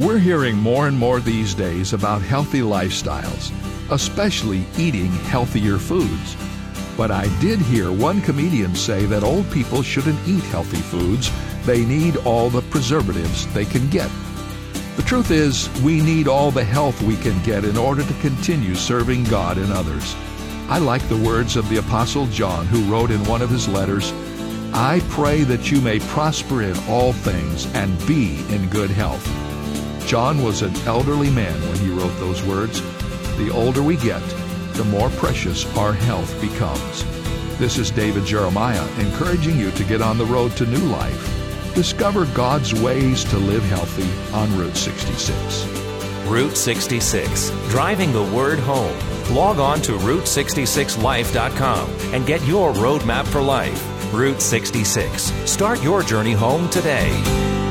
We're hearing more and more these days about healthy lifestyles, especially eating healthier foods. But I did hear one comedian say that old people shouldn't eat healthy foods. They need all the preservatives they can get. The truth is, we need all the health we can get in order to continue serving God and others. I like the words of the Apostle John, who wrote in one of his letters, I pray that you may prosper in all things and be in good health. John was an elderly man when he wrote those words. The older we get, the more precious our health becomes. This is David Jeremiah encouraging you to get on the road to new life. Discover God's ways to live healthy on Route 66. Route 66, driving the word home. Log on to Route66Life.com and get your roadmap for life. Route 66. Start your journey home today.